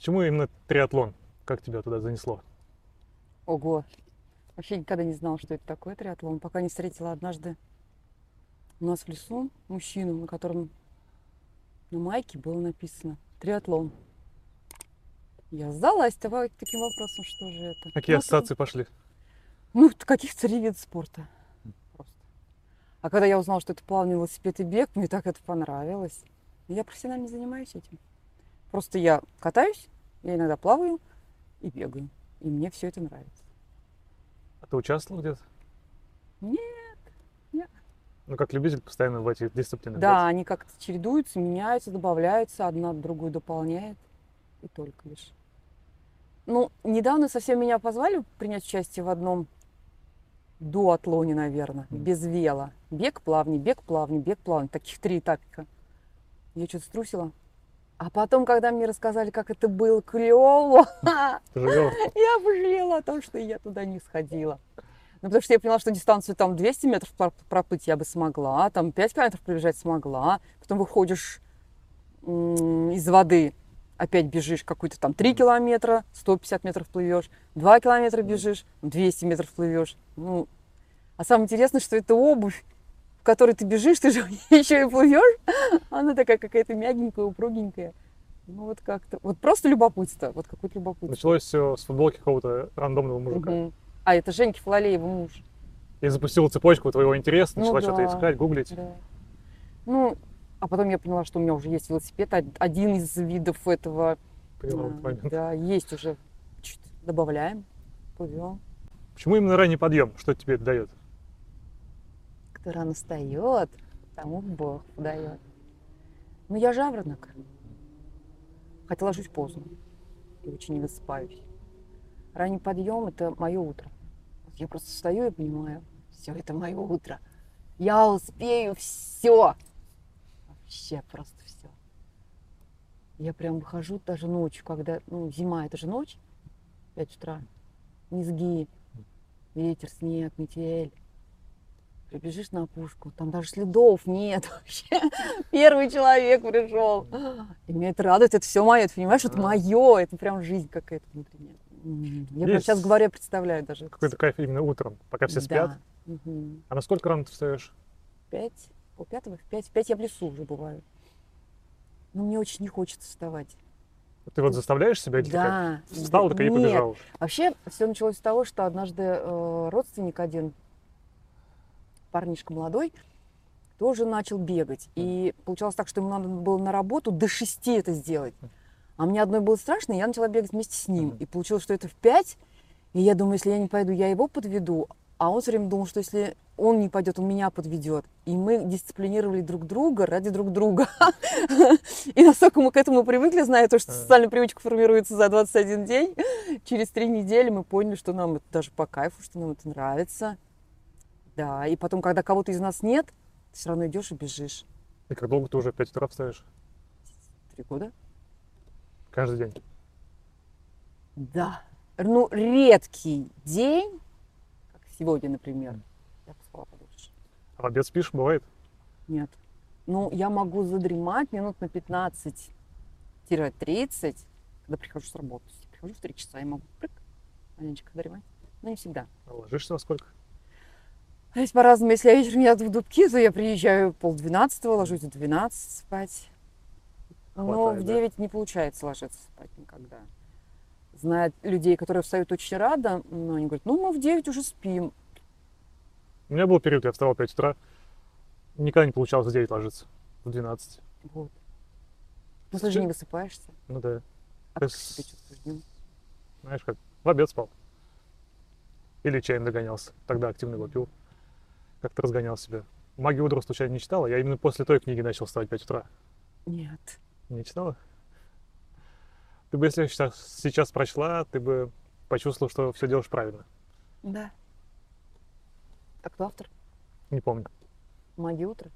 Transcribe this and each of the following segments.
Почему именно триатлон? Как тебя туда занесло? Ого. Вообще никогда не знала, что это такое триатлон, пока не встретила однажды у нас в лесу мужчину, на котором на майке было написано триатлон. Я сдалась давай таким вопросом, что же это. Какие Ну, ассоциации пошли? Ну, каких три вида спорта. Просто. А когда я узнала, что это плавный велосипед и бег, мне так это понравилось. Я профессионально занимаюсь этим. Просто я катаюсь, я иногда плаваю и бегаю. И мне все это нравится. А ты участвовал где-то? Нет, нет. Ну, как любитель постоянно в этих дисциплинах. Да, они как-то чередуются, меняются, добавляются, одна другую дополняет. И только лишь. Ну, недавно совсем меня позвали принять участие в одном дуатлоне, наверное, Мгм. без вела. Бег, плавни, бег, плавни, бег, плавни. Таких три этапика. Я что-то струсила. А потом, когда мне рассказали, как это было клево, я пожалела о том, что я туда не сходила. Ну, потому что я поняла, что дистанцию там 200 метров пр- проплыть я бы смогла, там 5 километров пробежать смогла. Потом выходишь из воды, опять бежишь какой-то там 3 километра, 150 метров плывешь, 2 километра бежишь, 200 метров плывешь. Ну, а самое интересное, что это обувь, в которой ты бежишь, ты же еще и плывешь. Она такая какая-то мягенькая, упругенькая. Ну вот как-то, вот просто любопытство, вот какое-то любопытство. Началось все с футболки какого-то рандомного мужика. Мгм. А, это Женьки Фалалеева муж. И запустила цепочку твоего интереса, Ну начала что-то да. искать, гуглить. Да. Ну, а потом я поняла, что у меня уже есть велосипед. Од- Один из видов этого. Поняла а, момент. Да, есть уже. Чуть добавляем, плывем. Почему именно ранний подъем? Что тебе это дает? Кто рано встает, тому Бог дает. Ну, я жаворонок. Хотя ложусь поздно. И очень высыпаюсь. Ранний подъем – это мое утро. Я просто встаю и понимаю, все, это мое утро. Я успею все. Вообще просто все. Я прям выхожу даже ночью, когда, ну, зима, это же ночь, 5 утра, низги, ветер, снег, метель. Прибежишь на опушку, там даже следов нет вообще. Первый человек пришел. И меня это радует, это все мое, ты понимаешь, это мое, это прям жизнь какая-то внутренняя. Я прям сейчас говорю, я представляю даже. Какой-то кайф именно утром, пока все спят. А на сколько рано ты встаешь? Пять, полпятого, в пять, в пять я в лесу уже бываю. Но мне очень не хочется вставать. Ты вот заставляешь себя или? Да. Встал такая и побежал? Вообще, все началось с того, что однажды э, родственник один, парнишка молодой, тоже начал бегать. И получалось так, что ему надо было на работу до шести это сделать. А мне одной было страшно, и я начала бегать вместе с ним. И получилось, что это в пять. И я думаю, если я не пойду, я его подведу. А он все время думал, что если он не пойдет, он меня подведет. И мы дисциплинировали друг друга ради друг друга. И настолько мы к этому привыкли, зная то, что социальная привычка формируется за 21 день, через три недели мы поняли, что нам это даже по кайфу, что нам это нравится. Да, и потом, когда кого-то из нас нет, ты все равно идешь и бежишь. И как долго ты уже в 5 утра встаешь? Три года? Каждый день. Да. Ну, редкий день, как сегодня, например, я поспала подольше. А в обед спишь, бывает? Нет. Ну, я могу задремать минут на 15-30, когда прихожу с работы. Если прихожу в 3 часа, я могу прыг, маленечко дремать. Но не всегда. А ложишься во сколько? А Здесь по-разному. Если я вечером еду в Дубки, то я приезжаю полдвенадцатого, ложусь в 12 спать. Но Хватает, в да? 9 не получается ложиться спать никогда. Зная людей, которые встают очень рано, ну, они говорят, ну, мы в 9 уже спим. У меня был период, я вставал в 5 утра. Никогда не получалось в 9 ложиться. В 12. Вот. Ну, ты же не высыпаешься. Ну да. А То как есть- себя чувствуешь днем? Знаешь как? В обед спал. Или чаем догонялся. Тогда активно его пил. Как-то разгонял себя. Магию утра случайно не читала. Я именно после той книги начал вставать в 5 утра. Нет. Не читала? Ты бы, если сейчас, сейчас прочла, ты бы почувствовал, что все делаешь правильно. Да. А кто автор? Не помню. Магия утра?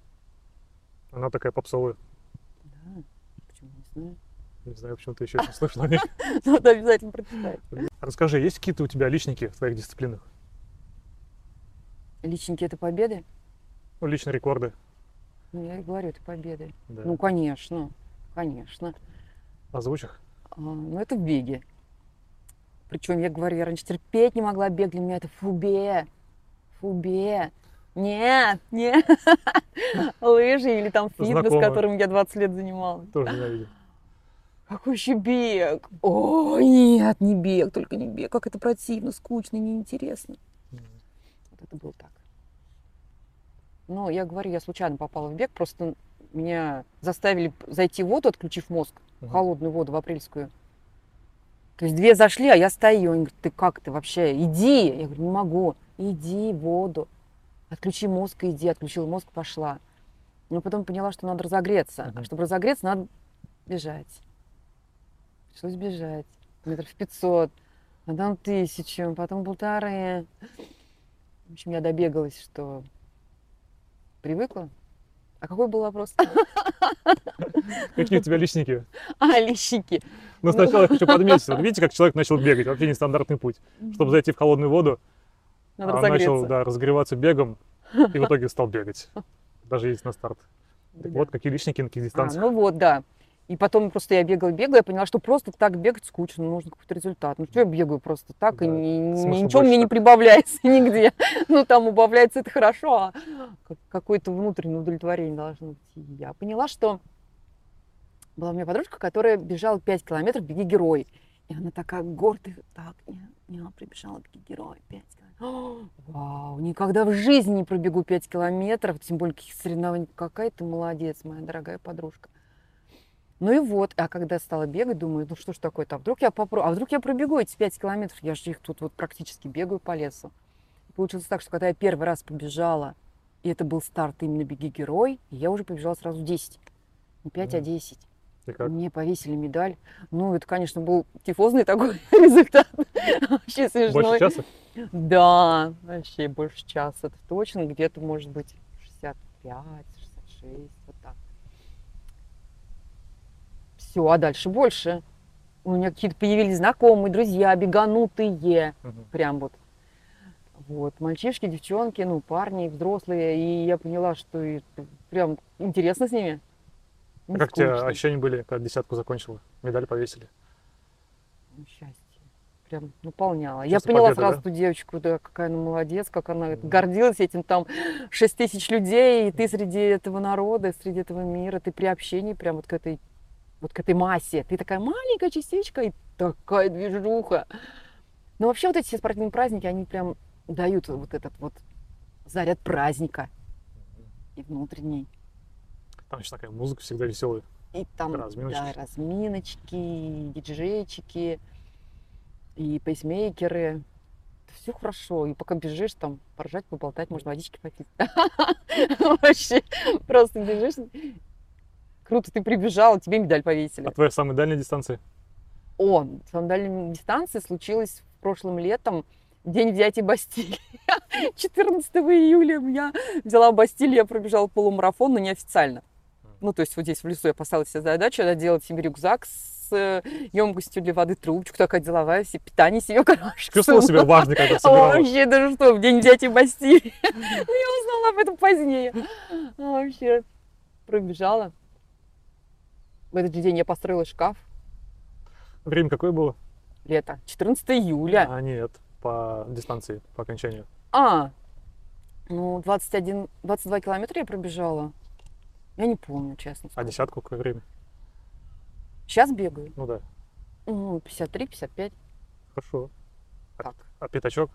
Она такая попсовая. Да. Почему не знаю? Не знаю, почему ты еще не слышала о ней. Надо обязательно прочитать. Расскажи, есть какие-то у тебя личники в твоих дисциплинах? Личники это победы? Ну, личные рекорды. Ну, я и говорю, это победы. Да. Ну, конечно, конечно. Озвучь их. А, ну, это в беге. Причем, я говорю, я раньше терпеть не могла бег, для меня это фубе, фубе. Нет, нет. Лыжи или там фитнес, Знакомо. которым я 20 лет занималась. Тоже ненавидел. Какой еще бег? О, нет, не бег, только не бег. Как это противно, скучно, неинтересно. Вот это было так. Ну, я говорю, я случайно попала в бег, просто меня заставили зайти в воду, отключив мозг, Мгм. холодную воду, в апрельскую. То есть две зашли, а я стою. Они говорят, ты как ты вообще? Иди. Я говорю, не могу. Иди в воду. Отключи мозг и иди. Отключила мозг, пошла. Но потом поняла, что надо разогреться. А Мгм. чтобы разогреться, надо бежать. Пришлось бежать. Метров 500, потом тысячу, потом полторы. В общем, я добегалась, что привыкла. А какой был вопрос? Какие у тебя личники? А, лещики. Но сначала я хочу подметить. Вот видите, как человек начал бегать? Вообще нестандартный путь. Чтобы зайти в холодную воду, Надо а он начал да, разогреваться бегом и в итоге стал бегать. Даже есть на старт. Так Да. Вот какие личники на каких А, дистанциях. ну вот, да. И потом просто я бегала, бегала, я поняла, что просто так бегать скучно, нужно какой-то результат. Ну что я бегаю просто так, и Да, ни- смысла ничего мне больше не так. прибавляется нигде. Ну там убавляется это хорошо, а как- какое-то внутреннее удовлетворение должно быть. И Я поняла, что была у меня подружка, которая бежала 5 километров, беги герой. И она такая гордая, так, я, я прибежала, беги герой, 5 километров. О, Вау, никогда в жизни не пробегу 5 километров, тем более каких соревнований. Какая ты молодец, моя дорогая подружка. Ну и вот, а когда стала бегать, думаю, ну что ж такое-то, а вдруг я попробую, а вдруг я пробегу эти 5 километров, я же их тут вот практически бегаю по лесу. И получилось так, что когда я первый раз побежала, и это был старт именно «Беги, герой», я уже побежала сразу 10. Не 5, а Мгм. 10. И как? Мне повесили медаль. Ну, это, конечно, был тифозный такой результат. Вообще смешной. Больше часа? Да, вообще больше часа. Это точно где-то, может быть, 65, 66, вот так. Все, а дальше больше. У меня какие-то появились знакомые, друзья, беганутые. Мгм. Прям вот. Вот, мальчишки, девчонки, ну, парни, взрослые. И я поняла, что и прям интересно с ними. А Не как у тебя скучно. ощущения были, когда десятку закончила? Медаль повесили. Ну, счастье. Прям наполняла. Я Чувство поняла победы, сразу да? ту девочку, да, какая она молодец, как она Мгм. гордилась этим. Там 6 тысяч людей, и ты среди этого народа, среди этого мира, ты при общении прям вот к этой, вот к этой массе. Ты такая маленькая частичка и такая движуха. Но вообще вот эти все спортивные праздники, они прям дают вот этот вот заряд праздника и внутренний. Там еще такая музыка всегда веселая. И там, Разминочки. да, разминочки, диджейчики, и пейсмейкеры. Все хорошо. И пока бежишь, там поржать, поболтать, можно водички попить. Вообще, просто бежишь. Круто, ты прибежала, тебе медаль повесили. А твоя самая дальняя дистанция? О, самая дальняя дистанция случилась прошлым летом, день взятия Бастилии. 14 июля я взяла Бастилию, я пробежала полумарафон, но неофициально. Ну, то есть вот здесь в лесу я поставила себе задачу надо делать себе рюкзак с емкостью для воды, трубочку такая деловая, все питание себе, короче. Чувствовала себя важной, когда О, собирала? Вообще, даже что, в день взятия Бастилии. Я узнала об этом позднее. Вообще, пробежала. В этот же день я построила шкаф. Время какое было? Лето. 14 июля. А, нет, по дистанции, по окончанию. А, ну, 21, 22 километра я пробежала. Я не помню, честно. А сколько. десятку какое время? Сейчас бегаю. Ну да, Ну, 53, 55. хорошо. А- Так. А пятачок?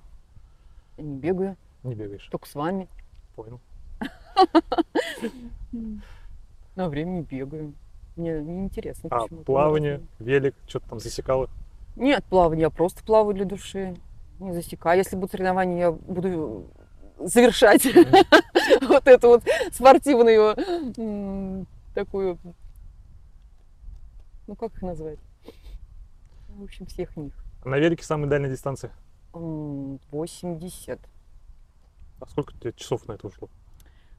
Я не бегаю, Не бегаешь, только с вами. понял. На время не бегаю. Мне неинтересно. А плавание, велик, что-то там засекало? Нет, плавание. Я просто плаваю для души. Не засекаю. Если будут соревнования, я буду завершать вот эту вот спортивную м, такую, ну как их назвать? В общем, всех них. А на велике самая дальняя дистанция? М, 80. А сколько тебе часов на это ушло?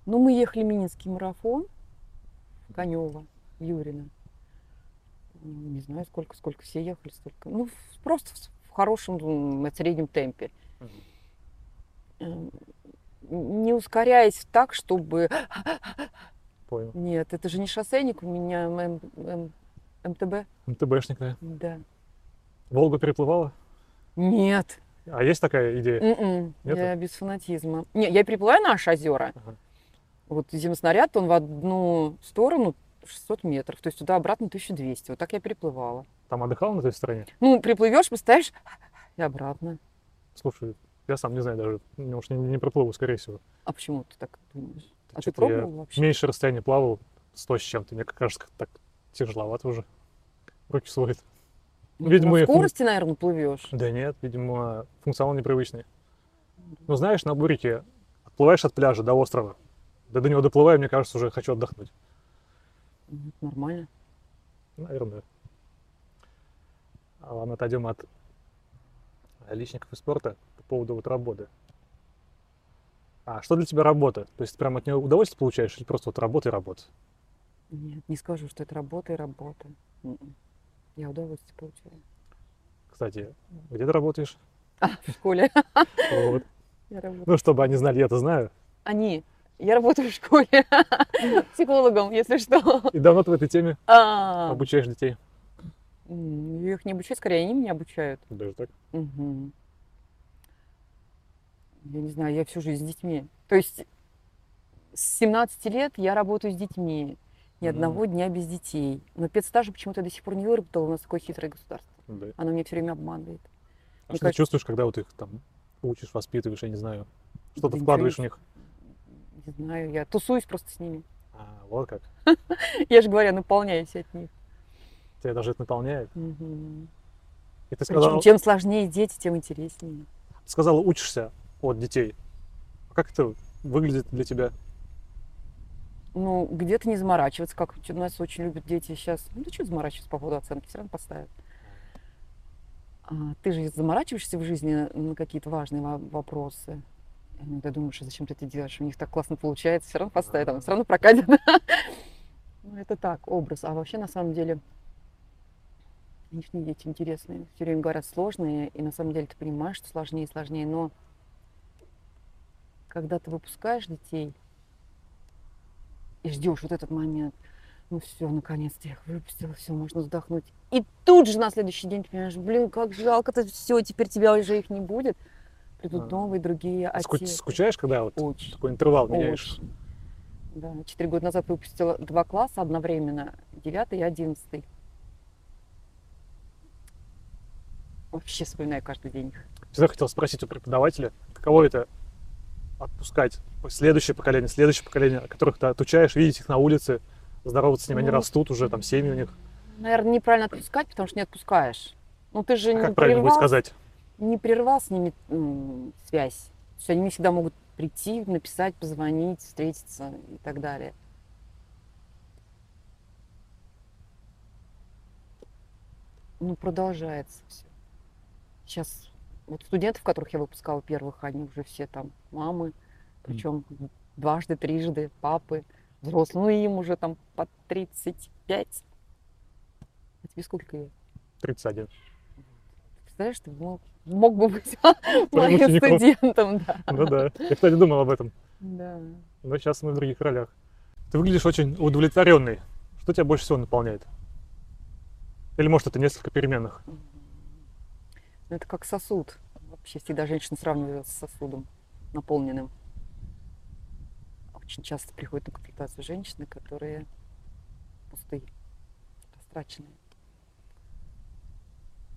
Ну, мы ехали Мининский марафон, Конева, Юрина. М, Не знаю, сколько, сколько все ехали, столько. Ну, в- просто в- в хорошем, м, среднем темпе. Эм, Не ускоряясь так, чтобы... Понял. Нет, это же не шоссейник у меня, М- М- МТБ? МТБшник, да. Да. Волгу переплывала? Нет. А есть такая идея? М-м, Нету? Я без фанатизма. Не, я переплываю наши озера. Ага. Вот земснаряд, он в одну сторону 600 метров, то есть туда-обратно 1200. Вот так я переплывала. Там отдыхал на той стороне? Ну, приплывешь, поставишь и обратно. Слушай, я сам не знаю даже, может, не, не проплыву, скорее всего. А почему ты так думаешь? А ты пробовал вообще? Меньше расстояния плавал, 100 с чем-то. Мне кажется, так тяжеловато уже. Руки сводит. Ну, видимо, на я фун- скорости, наверное, плывешь. Да нет, видимо, функционал непривычный. Ну, знаешь, на бурике отплываешь от пляжа до острова. Да до него доплываю, мне кажется, уже хочу отдохнуть. Ну, это Нормально. Наверное. А ладно, отойдем от личников и спорта по поводу вот работы. А что для тебя работа? То есть ты прям от нее удовольствие получаешь или просто вот работа и работа? Нет, не скажу, что это работа и работа. М-м. Я удовольствие получаю. Кстати, где ты работаешь? А, в школе Вот. я. Ну, чтобы они знали, я-то знаю. Они. Я работаю в школе психологом, если что. И давно ты в этой теме А, обучаешь детей? Я их не обучаю, скорее они меня обучают. Даже так? Мгм. Я не знаю, я всю жизнь с детьми. То есть с 17 лет я работаю с детьми. Ни одного дня без детей. Но педстажа почему-то до сих пор не выработала. У нас такое хитрое государство. Да. Оно меня все время обманывает. А Мне что ты чувствуешь, когда вот их там учишь, воспитываешь, я не знаю, что Да ты ничего вкладываешь в них? Не знаю, я тусуюсь просто с ними. А, вот как. Я же говорю, наполняюсь от них. Тебя даже это наполняет. Мгм. И ты Причем сказала, чем сложнее дети, тем интереснее. сказала, учишься от детей. А Как это выглядит для тебя? Ну, где-то не заморачиваться, как у нас очень любят дети сейчас. Ну, да что заморачиваться по поводу оценки, все равно поставят. А ты же заморачиваешься в жизни на какие-то важные во- вопросы. Иногда думаешь, а зачем ты это делаешь? У них так классно получается, все равно поставят, а все равно прокатит. Ну, это так, образ. А вообще, на самом деле, конечно, дети интересные. Все время говорят сложные, и на самом деле ты понимаешь, что сложнее и сложнее, но когда ты выпускаешь детей и ждешь вот этот момент, ну все, наконец-то я их выпустила, все, можно вздохнуть. И тут же на следующий день ты понимаешь, блин, как жалко-то все, теперь тебя уже их не будет. Придут А. новые, другие отеты. скучаешь, когда вот Очень. такой интервал меняешь? Очень. Да, четыре года назад выпустила два класса одновременно, девятый и одиннадцатый. Вообще вспоминаю каждый день их. Всегда хотел спросить у преподавателя, каково это отпускать следующее поколение, следующее поколение, которых ты отучаешь, видеть их на улице, здороваться с ними, они Ну, растут уже, там семьи у них. Наверное, неправильно отпускать, потому что не отпускаешь. Ну ты же А не как правильно будет прервал сказать? Не прервал с ними связь. То есть они всегда могут прийти, написать, позвонить, встретиться и так далее. Ну, продолжается все. Сейчас вот студентов, которых я выпускала первых, они уже все там мамы, причем дважды, трижды, папы, взрослые. Ну, им уже там по 35. А тебе сколько лет? 31. Представляешь, ты мог, мог бы быть моим студентом, да. Ну да. Я, кстати, думал об этом. Да. Но сейчас мы в других ролях. Ты выглядишь очень удовлетворенный. Что тебя больше всего наполняет? Или может это несколько переменных? Ну, это как сосуд. Вообще всегда женщина сравнивают с сосудом наполненным. Очень часто приходят на консультацию женщины, которые пустые, растраченные.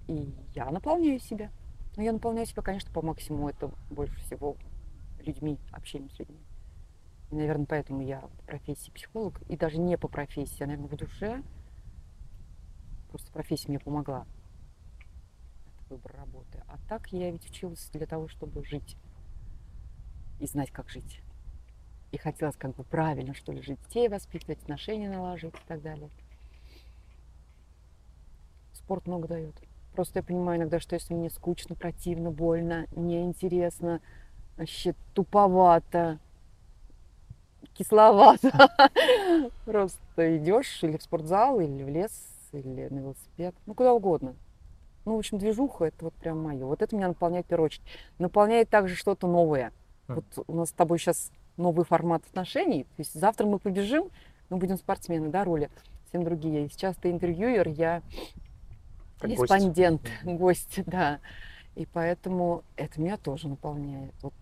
И я наполняю себя. Но я наполняю себя, конечно, по максимуму. Это больше всего людьми, общением с людьми. И, наверное, поэтому я по профессии психолог. И даже не по профессии, а, наверное, в душе. Просто профессия мне помогла. Это выбор работы. А так я ведь училась для того, чтобы жить. И знать, как жить. И хотелось как бы правильно, что ли, жить, детей воспитывать, отношения налаживать и так далее. Спорт много дает. Просто я понимаю иногда, что если мне скучно, противно, больно, неинтересно, вообще туповато, кисловато, просто идешь или в спортзал, или в лес, или на велосипед, ну куда угодно. Ну, в общем, движуха это вот прям мое. Вот это меня наполняет в первую очередь. Наполняет также что-то новое. Вот у нас с тобой сейчас новый формат отношений. То есть завтра мы побежим, мы будем спортсмены, да, роли. совсем другие. Сейчас ты интервьюер, я Как гость. респондент, гость, да. И поэтому это меня тоже наполняет. Вот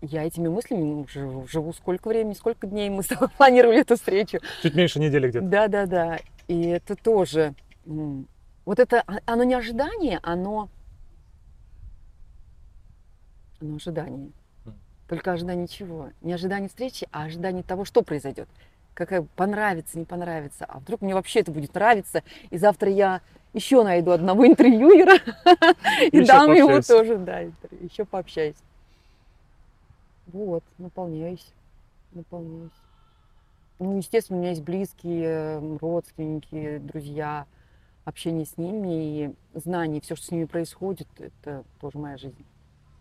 я этими мыслями живу, живу сколько времени, сколько дней мы с тобой планировали эту встречу. Чуть меньше недели где-то. Да, да, да. И это тоже. Вот это, а- оно не ожидание, оно... Оно ожидание. Мгм. Только ожидание чего? Не ожидание встречи, а ожидание того, что произойдет. Какая понравится, не понравится. А вдруг мне вообще это будет нравиться, и завтра я еще найду одного интервьюера и дам ему тоже, да, еще пообщаюсь. Вот, наполняюсь, наполняюсь. Ну, естественно, у меня есть близкие, родственники, друзья, общение с ними и знание, все, что с ними происходит, это тоже моя жизнь.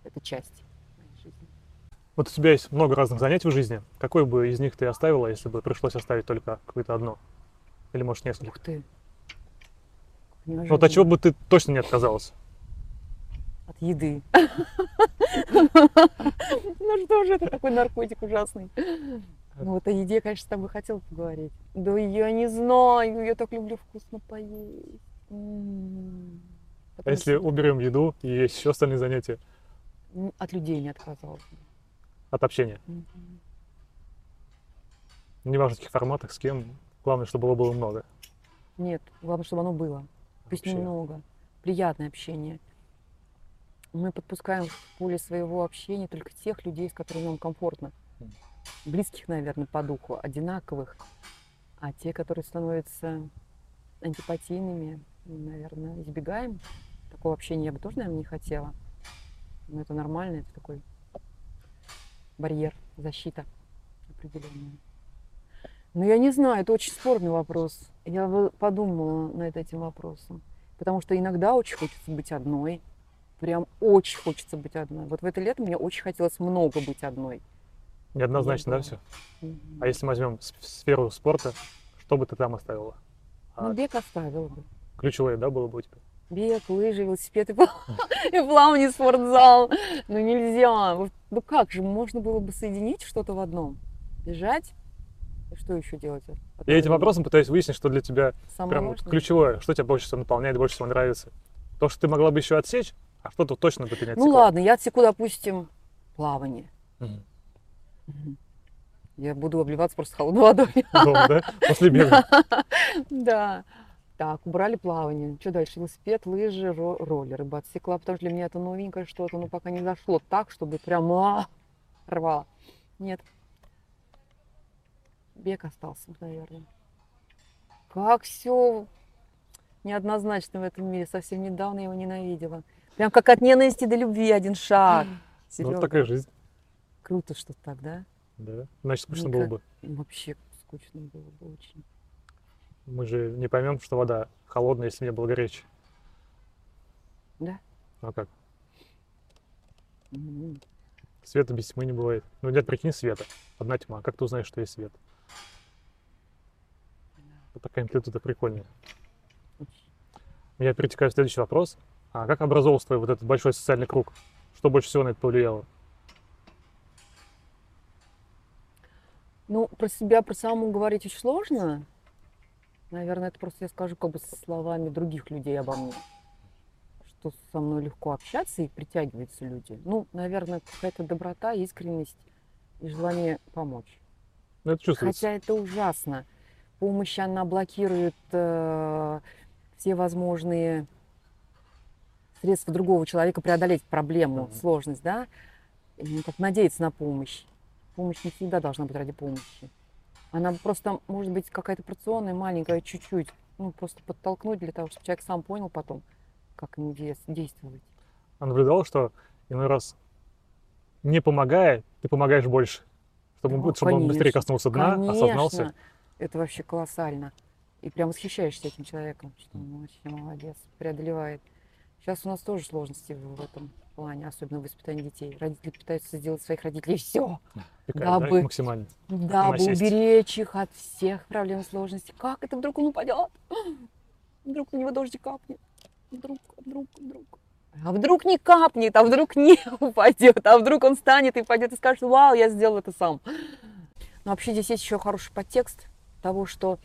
Это часть. Вот у тебя есть много разных занятий в жизни. Какой бы из них ты оставила, если бы пришлось оставить только какое-то одно? Или, может, несколько? Ух ты. Ну, вот от чего бы ты точно не отказалась? От еды. Ну что же это такой наркотик ужасный? Ну вот о еде, конечно, с тобой хотела поговорить. Да я не знаю, я так люблю вкусно поесть. М. А если уберем еду и есть еще остальные занятия От людей не отказалась. От общения? Мгм. Неважно, в каких форматах, с кем. Главное, чтобы его было много. Нет, главное, чтобы оно было. Пусть Вообще. немного. Приятное общение. Мы подпускаем в поле своего общения только тех людей, с которыми нам комфортно. Близких, наверное, по духу, одинаковых. А те, которые становятся антипатийными, наверное, избегаем. Такого общения я бы тоже, наверное, не хотела. Но это нормально, это такой барьер, защита определенная. Ну, я не знаю, это очень спорный вопрос. Я подумала над этим вопросом. Потому что иногда очень хочется быть одной. Прям очень хочется быть одной. Вот в это лето мне очень хотелось много быть одной. Неоднозначно, да, все? А если мы возьмем сферу спорта, что бы ты там оставила? Ну, А бег оставила бы. ключевое, да, было бы у тебя? Бег, лыжи, велосипед и, и плавание, спортзал. Ну нельзя. Ну как же, можно было бы соединить что-то в одном? Бежать? И что еще делать? Я этим вопросом пытаюсь выяснить, что для тебя Самое прям важное? ключевое, что тебя больше всего наполняет, больше всего нравится. То, что ты могла бы еще отсечь, а что-то точно бы ты не Ну отсекла. ладно, я отсеку, допустим, плавание. Мгм. Мгм. Я буду обливаться просто холодной водой. Дома, да? После бега. Да. Так, убрали плавание. Что дальше? Велосипед, лыжи, ро- роллеры бы отсекла, потому что для меня это новенькое что-то, но пока не зашло так, чтобы прям а, рвало. Нет. Бег остался, наверное. Как все неоднозначно в этом мире. Совсем недавно я его ненавидела. Прям как от ненависти до любви один шаг. Ну, Серьезно. вот такая жизнь. Круто, что так, да? Да. Значит, скучно Никак. было бы. Вообще скучно было бы очень. Мы же не поймем, что вода холодная, если не было горячей. Да. Ну а как? Света без тьмы не бывает. Ну, нет, прикинь, света. Одна тьма. Как ты узнаешь, что есть свет? Вот такая амплитуда прикольная. Я перетекаю в следующий вопрос. А как образовался твой вот этот большой социальный круг? Что больше всего на это повлияло? Ну, про себя, про саму говорить очень сложно. Наверное, это просто я скажу как бы словами других людей обо мне. Что со мной легко общаться и притягиваются люди. Ну, наверное, какая-то доброта, искренность и желание помочь. Ну, это чувствуется. Хотя это ужасно. Помощь, она блокирует э, все возможные средства другого человека преодолеть проблему, Мгм. сложность, да? И как надеяться на помощь. Помощь не всегда должна быть ради помощи. Она просто может быть какая-то порционная, маленькая, чуть-чуть. Ну, просто подтолкнуть для того, чтобы человек сам понял потом, как ему действовать. А наблюдал, что иной раз, не помогая, ты помогаешь больше. Чтобы, он Ну, чтобы он быстрее коснулся дна, осознался. Конечно, это вообще колоссально. И прям восхищаешься этим человеком, что он вообще молодец, преодолевает. Сейчас у нас тоже сложности в этом плане, особенно в воспитании детей. Родители пытаются сделать своих родителей все, Пикает, Да да, максимально. дабы насесть. уберечь их от всех проблем и сложностей. Как это вдруг он упадет? Вдруг на него дождик капнет? Вдруг, вдруг, вдруг. А вдруг не капнет, а вдруг не упадет, а вдруг он станет и пойдет и скажет, вау, я сделал это сам. Но вообще здесь есть еще хороший подтекст того, что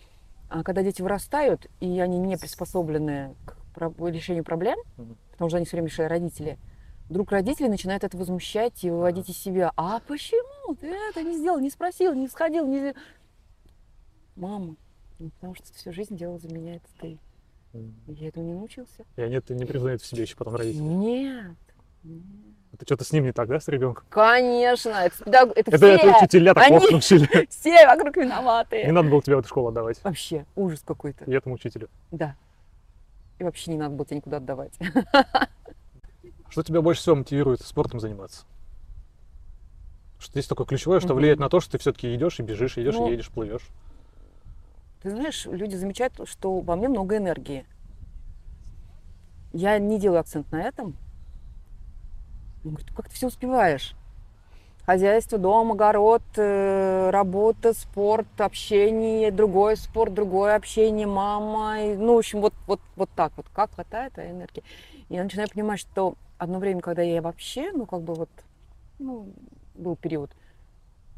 А когда дети вырастают, и они не приспособлены к про- решению проблем, Мгм. потому что они все время решают родители, вдруг родители начинают это возмущать и выводить из себя. А почему ты это не сделал, не спросил, не сходил, не... Мама, ну, потому что всю жизнь делал за меня это ты. Я этому не научился. И они это не признают в себе еще потом родители. Нет. Нет. Это что-то с ним не так, да, с ребенком? Конечно, это, педаг- это Это, все, это учителя так они- научили. все вокруг Не виноваты. надо было тебя в эту школу отдавать. Вообще, ужас какой-то. И этому учителю. Да. И вообще не надо было тебя никуда отдавать. Что тебя больше всего мотивирует спортом заниматься? Что здесь такое ключевое, что влияет на то, что ты все-таки идешь и бежишь, идешь Ну, и едешь, плывешь. Ты знаешь, люди замечают, что во мне много энергии. Я не делаю акцент на этом. Он говорит, как ты все успеваешь? Хозяйство, дом, огород, э, работа, спорт, общение, другой спорт, другое общение, мама. и, ну, в общем, вот, вот, вот так вот. Как хватает этой энергии? И я начинаю понимать, что одно время, когда я вообще, ну, как бы вот, ну, был период,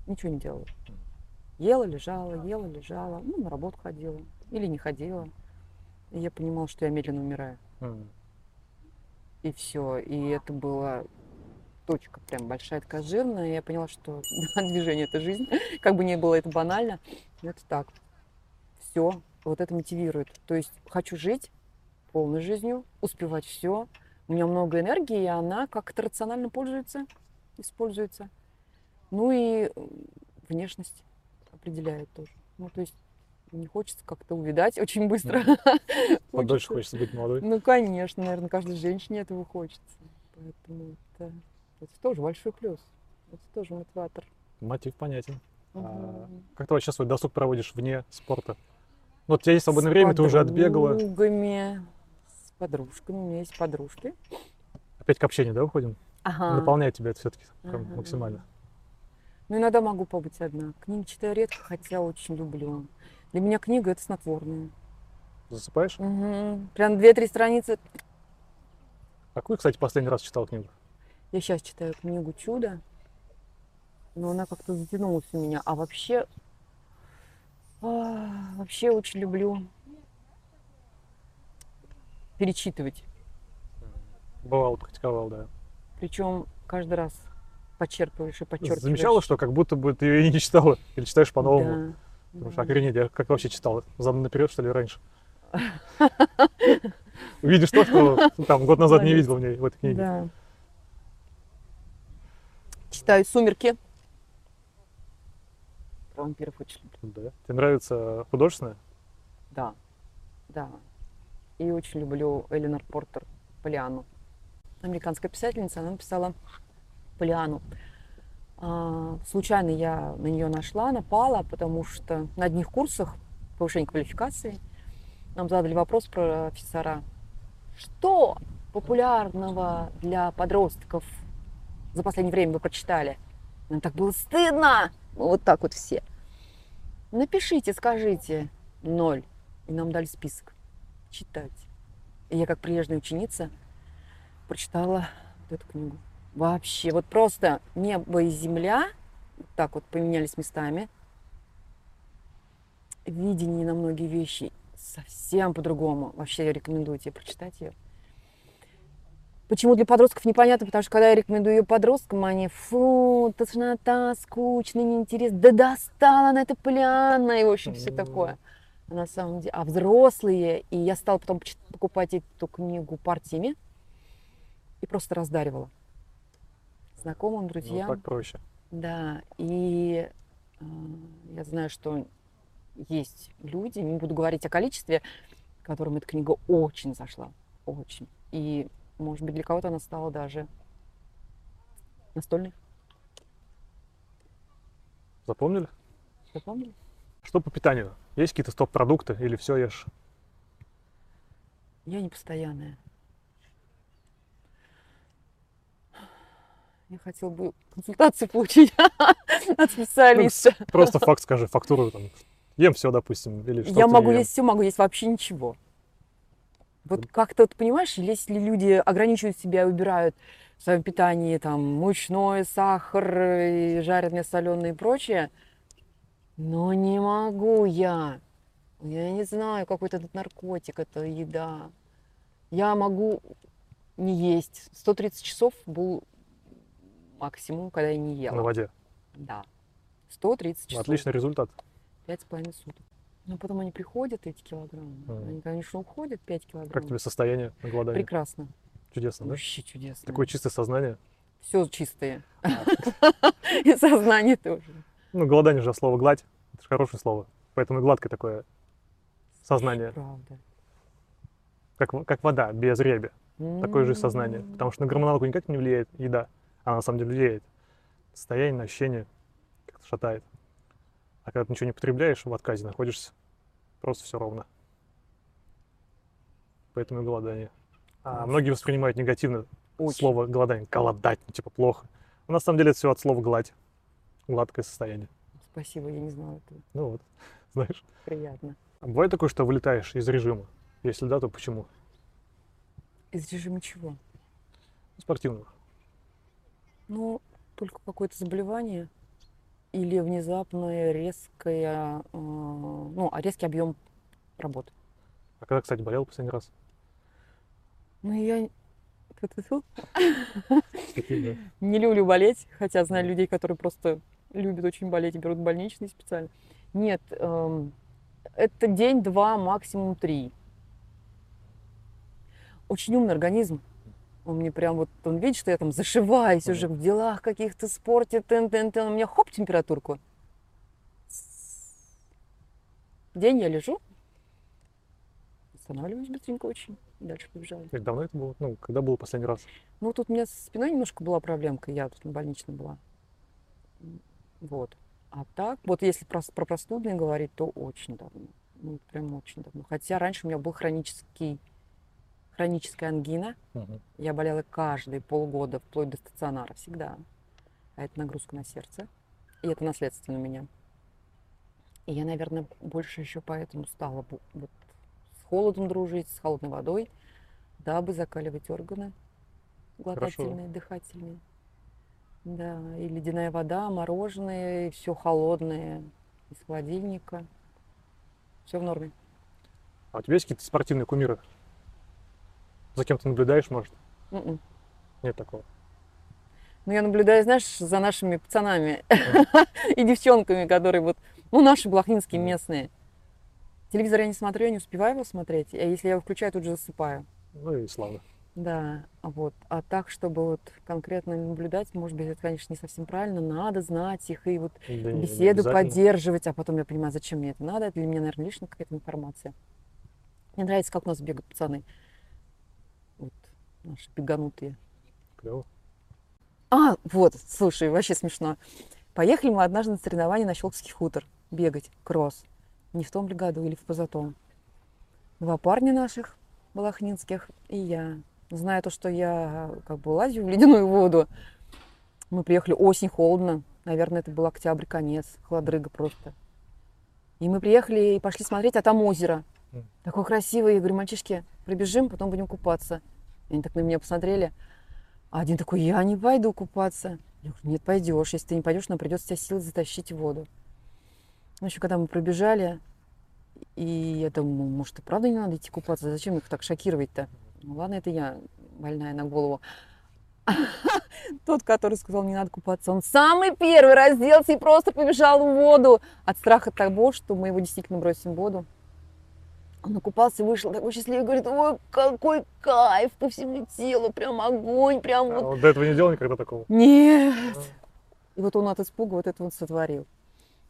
ничего не делала. Ела, лежала, ела, лежала, ну, на работу ходила или не ходила. И я понимала, что я медленно умираю. И все. И это была точка прям большая, такая жирная. Я поняла, что движение – это жизнь. Как бы ни было это банально, но это так. Все. Вот это мотивирует. То есть хочу жить полной жизнью, успевать все. У меня много энергии, и она как-то рационально пользуется, используется. Ну и внешность определяет тоже. Ну, то есть не хочется как-то увидать очень быстро. Подольше хочется быть молодой. Ну, конечно, наверное, каждой женщине этого хочется. Поэтому это, это тоже большой плюс. Это тоже мотиватор. Мотив понятен. А, Мгм. Как ты вообще свой досуг проводишь вне спорта? Ну, у тебя есть свободное С время, ты уже отбегала. подругами, с подружками. У меня есть подружки. Опять к общению, да, уходим? Ага. Наполняет тебя это все-таки Ага, максимально. Ну, иногда могу побыть одна. Книги читаю редко, хотя очень люблю. Для меня книга – это снотворное. Засыпаешь? Мгм. Прям две-три страницы. Какую, кстати, последний раз читал книгу? Я сейчас читаю книгу «Чудо», но она как-то затянулась у меня. А вообще, а, вообще очень люблю перечитывать. Бывал, практиковал, да. Причем каждый раз подчерпываешь и подчеркиваешь. Замечала, что как будто бы ты ее и не читала, или читаешь по-новому. Да. Потому что охренеть, я как вообще читал? Задом наперед, что ли, раньше? Видишь то, что там год назад не видел в ней, в этой книге. Да. Читаю «Сумерки». Про вампиров очень люблю. Да. Тебе нравится художественное? Да, да. И очень люблю Эленор Портер Полиану. Американская писательница, она написала Полиану. А, случайно я на нее нашла, напала, потому что на одних курсах повышения квалификации нам задали вопрос про профессора. Что популярного для подростков за последнее время вы прочитали? Нам так было стыдно. Вот так вот все. Напишите, скажите. Ноль. И нам дали список читать. И я, как прилежная ученица, прочитала вот эту книгу. Вообще, вот просто небо и земля так вот поменялись местами. Видение на многие вещи совсем по-другому. Вообще, я рекомендую тебе прочитать ее. Почему для подростков непонятно, потому что когда я рекомендую ее подросткам, они фу, тошнота, скучно, неинтересно, да достала на это пляна, и в общем все такое. А на самом деле, а взрослые, и я стала потом покупать эту книгу партиями и просто раздаривала знакомым, Ну, друзьям. так проще. Да, и э, я знаю, что есть люди, не буду говорить о количестве, которым эта книга очень зашла, очень. И, может быть, для кого-то она стала даже настольной. Запомнили? Запомнили? Что по питанию? Есть какие-то стоп-продукты или все ешь? Я не постоянная. Я хотела бы консультацию получить от специалиста. Просто факт скажи, фактуру там. Ем все, допустим, или что Я могу есть все, могу есть вообще ничего. Вот как-то, вот, понимаешь, если люди ограничивают себя и убирают в своем питании там мучное, сахар, и жареное, соленое и прочее, но не могу я. Я не знаю, какой-то этот наркотик, это еда. Я могу не есть. 130 часов был максимум, когда я не ела. На воде. Да. 130 часов. Отличный результат. Пять с половиной суток. Но потом они приходят, эти килограммы. Мгм. Они, конечно, уходят 5 килограмм. Как тебе состояние на голодании? Прекрасно. Чудесно, да? Вообще чудесно. Такое чистое сознание. Все чистое. И сознание тоже. Ну, голодание же слово гладь. Это же хорошее слово. Поэтому и гладкое такое сознание. Правда. Как, как вода, без реби. Такое же сознание. Потому что на гормоналку никак не влияет еда. А на самом деле влияет. Состояние, ощущение как-то шатает. А когда ты ничего не потребляешь, в отказе находишься, просто все ровно. Поэтому и голодание. А многие воспринимают негативно Очень. слово голодание. Голодать, ну, типа плохо. Но на самом деле это все от слова гладь. Гладкое состояние. Спасибо, я не знала этого. Ну вот, знаешь. Приятно. А бывает такое, что вылетаешь из режима? Если да, то почему? Из режима чего? Спортивного. Ну, только какое-то заболевание или внезапное резкое, э, ну, а резкий объем работы. А когда, кстати, болел последний раз? Ну, я не люблю болеть, хотя знаю людей, которые просто любят очень болеть и берут больничный специально. Нет, эм, это день, два, максимум три. Очень умный организм. Он мне прям вот, он видит, что я там зашиваюсь Мгм. уже в делах каких-то, спорте, тен тен тен у меня хоп, температурку. День я лежу, останавливаюсь быстренько очень, дальше побежала. Как давно это было? Ну, когда был последний раз? Ну, тут у меня с спиной немножко была проблемка, я тут на больничной была. Вот. А так, вот если про, про простудные говорить, то очень давно. Ну, прям очень давно. Хотя раньше у меня был хронический, хроническая ангина. Мгм. Я болела каждые полгода, вплоть до стационара, всегда. А это нагрузка на сердце. И это наследственно у меня. И я, наверное, больше еще поэтому стала вот с холодом дружить, с холодной водой, дабы закаливать органы глотательные, дыхательные. Да, и ледяная вода, мороженое, и все холодное из холодильника. Все в норме. А у тебя есть какие-то спортивные кумиры? За кем ты наблюдаешь, может? Мгм. Нет такого. Ну, я наблюдаю, знаешь, за нашими пацанами и девчонками, которые вот, ну, наши блохнинские местные. Телевизор я не смотрю, я не успеваю его смотреть. А если я его включаю, тут же засыпаю. Ну и славно. Да, вот. А так, чтобы вот конкретно наблюдать, может быть, это, конечно, не совсем правильно. Надо знать их и вот Да не беседу поддерживать, а потом я понимаю, зачем мне это надо. Это для меня, наверное, лишняя какая-то информация. Мне нравится, как у нас бегают пацаны. Наши беганутые. Клево. А, вот, слушай, вообще смешно. Поехали мы однажды на соревнования на Щелкский хутор бегать, кросс. Не в том ли году или в позатом. Два парня наших, балахнинских, и я. Зная то, что я как бы лазю в ледяную воду, мы приехали, осень, холодно. Наверное, это был октябрь, конец, холодрыга просто. И мы приехали и пошли смотреть, а там озеро. Такое красивое. Я говорю, мальчишки, пробежим, потом будем купаться. Они так на меня посмотрели. А один такой, я не пойду купаться. Я говорю, нет, пойдешь. Если ты не пойдешь, нам придется тебя силой затащить в воду. В общем, когда мы пробежали, и я думаю, может, и правда не надо идти купаться? Зачем их так шокировать-то? Ну ладно, это я больная на голову. Тот, который сказал, не надо купаться, он самый первый разделся и просто побежал в воду от страха того, что мы его действительно бросим в воду. Он накупался, вышел такой счастливый, говорит, ой, какой кайф по всему телу, прям огонь, прям А вот вот до этого не делал никогда такого? нет. А, И вот он от испуга вот это вот сотворил.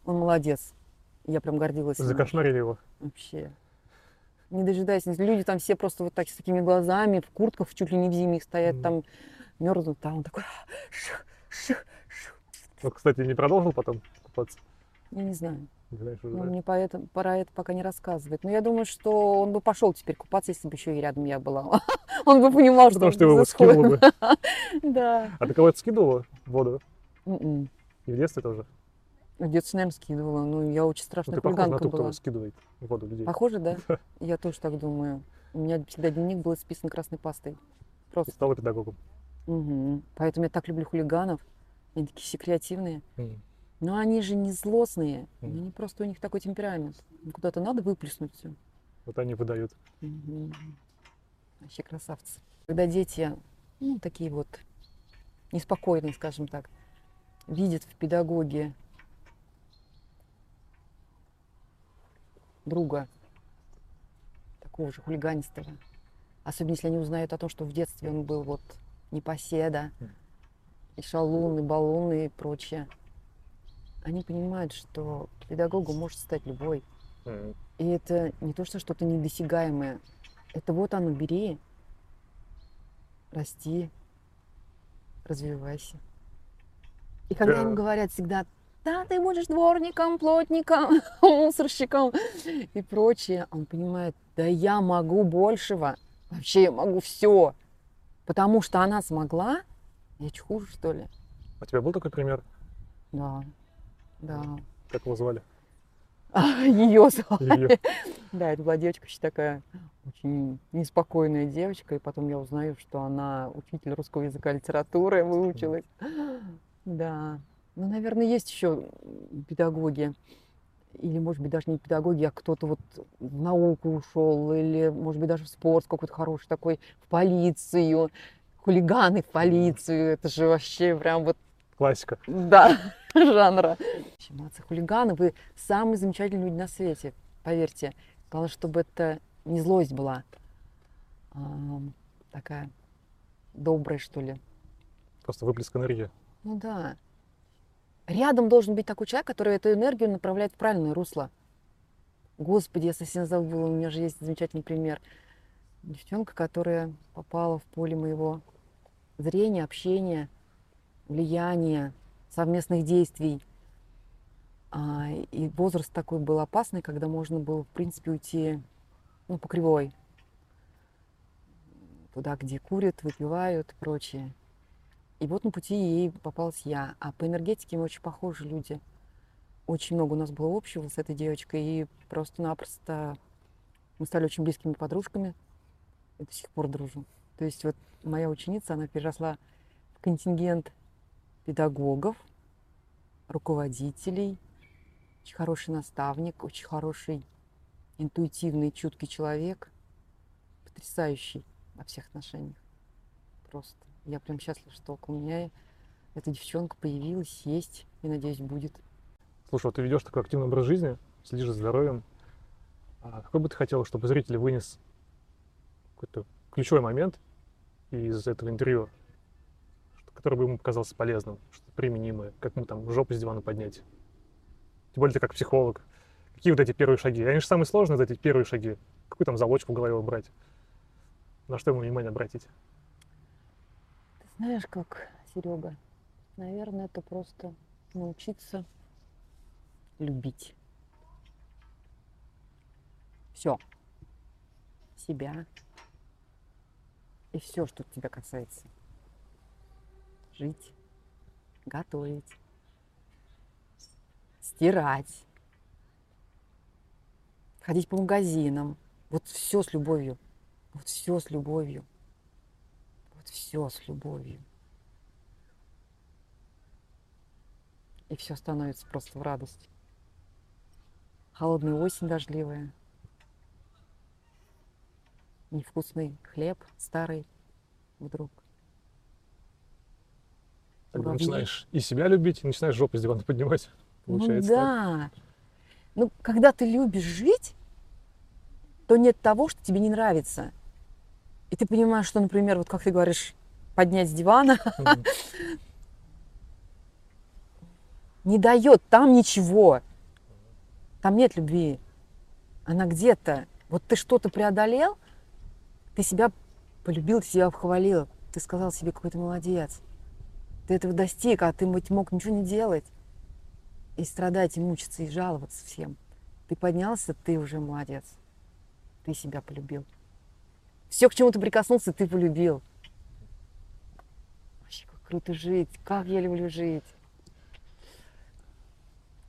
Он молодец. Я прям гордилась. Закошмарили его. Вообще. Не дожидаясь. Люди там все просто вот так с такими глазами, в куртках, чуть ли не в зиме их стоят, Мгм. там мерзнут, там он такой шух, шух, шух. Вот, кстати, не продолжил потом купаться? Я не знаю. Знаешь, уже, Он мне по это, про это пока не рассказывает. Но я думаю, что он бы пошел теперь купаться, если бы еще и рядом я была. Он бы понимал, что Потому что его скинуло бы. Да. А ты кого-то скидывала в воду? М-м. И в детстве тоже? В детстве, наверное, скидывала. Ну, я очень Ну, страшная ты похож на хулиганка ту, была. кто скидывает в воду людей. Похоже, да? Я тоже так думаю. У меня всегда дневник был исписан красной пастой. Ты Просто. стала педагогом. Мгм. Поэтому я так люблю хулиганов. Они такие все креативные. Но они же не злостные, Мгм. они просто у них такой темперамент. Им Куда-то надо выплеснуть все. Вот они выдают. Вообще красавцы. Когда дети, ну, такие вот неспокойные, скажем так, видят в педагоге друга такого же хулиганистого, особенно если они узнают о том, что в детстве он был вот непоседа, и шалун, и баллон, и прочее, они понимают, что педагогом может стать любой. И это не то, что что-то недосягаемое. Это вот оно, бери, расти, развивайся. И когда Да. им говорят всегда, да, ты будешь дворником, плотником, мусорщиком и прочее, он понимает, да я могу большего, вообще я могу все, потому что она смогла, я чё, хуже, что ли? А у тебя был такой пример? Да, да. Как его звали? Ее звали. Её. Да, это была девочка очень такая, очень неспокойная девочка, и потом я узнаю, что она учитель русского языка и литературы выучилась. Да. Ну, наверное, есть еще педагоги, или, может быть, даже не педагоги, а кто-то вот в науку ушел, или, может быть, даже в спорт какой-то хороший такой, в полицию, хулиганы в полицию. Это же вообще прям вот Классика. да, жанра. Молодцы, хулиганы, вы самые замечательные люди на свете, поверьте. Главное, чтобы это не злость была, а такая добрая, что ли. Просто выплеск энергии. Ну да. Рядом должен быть такой человек, который эту энергию направляет в правильное русло. Господи, я совсем забыла, у меня же есть замечательный пример. Девчонка, которая попала в поле моего зрения, общения, влияния, совместных действий. А, и возраст такой был опасный, когда можно было, в принципе, уйти ну, по кривой. Туда, где курят, выпивают и прочее. И вот на пути ей попалась я. А по энергетике мы очень похожи люди. Очень много у нас было общего с этой девочкой. И просто-напросто мы стали очень близкими подружками. И до сих пор дружим. То есть вот моя ученица, она переросла в контингент педагогов, руководителей, очень хороший наставник, очень хороший интуитивный, чуткий человек, потрясающий во всех отношениях. Просто. Я прям счастлива, что около меня эта девчонка появилась, есть и, надеюсь, будет. Слушай, вот ты ведешь такой активный образ жизни, следишь за здоровьем. А какой бы ты хотел, чтобы зритель вынес какой-то ключевой момент из этого интервью, который бы ему показался полезным, что-то применимое, как ему там жопу с дивана поднять? Тем более ты как психолог. Какие вот эти первые шаги? Они же самые сложные, вот эти первые шаги. Какую там заводчику в голове убрать? На что ему внимание обратить? Ты знаешь, как, Серега, наверное, это просто научиться любить. Все. Себя. И все, что тебя касается. Жить, готовить, стирать, ходить по магазинам. Вот все с любовью. Вот все с любовью. Вот все с любовью. И все становится просто в радость. Холодная осень дождливая. Невкусный хлеб старый вдруг. Тогда Муравьи. начинаешь и себя любить, и начинаешь жопу с дивана поднимать. Получается ну так? да. Ну, когда ты любишь жить, то нет того, что тебе не нравится. И ты понимаешь, что, например, вот как ты говоришь, поднять с дивана не дает там ничего. Там нет любви. Она где-то. Вот ты что-то преодолел, ты себя полюбил, ты себя похвалил. Ты сказал себе, какой ты молодец. Ты этого достиг, а ты быть мог ничего не делать. И страдать, и мучиться, и жаловаться всем. Ты поднялся, ты уже молодец. Ты себя полюбил. Все, к чему ты прикоснулся, ты полюбил. Вообще, как круто жить. Как я люблю жить.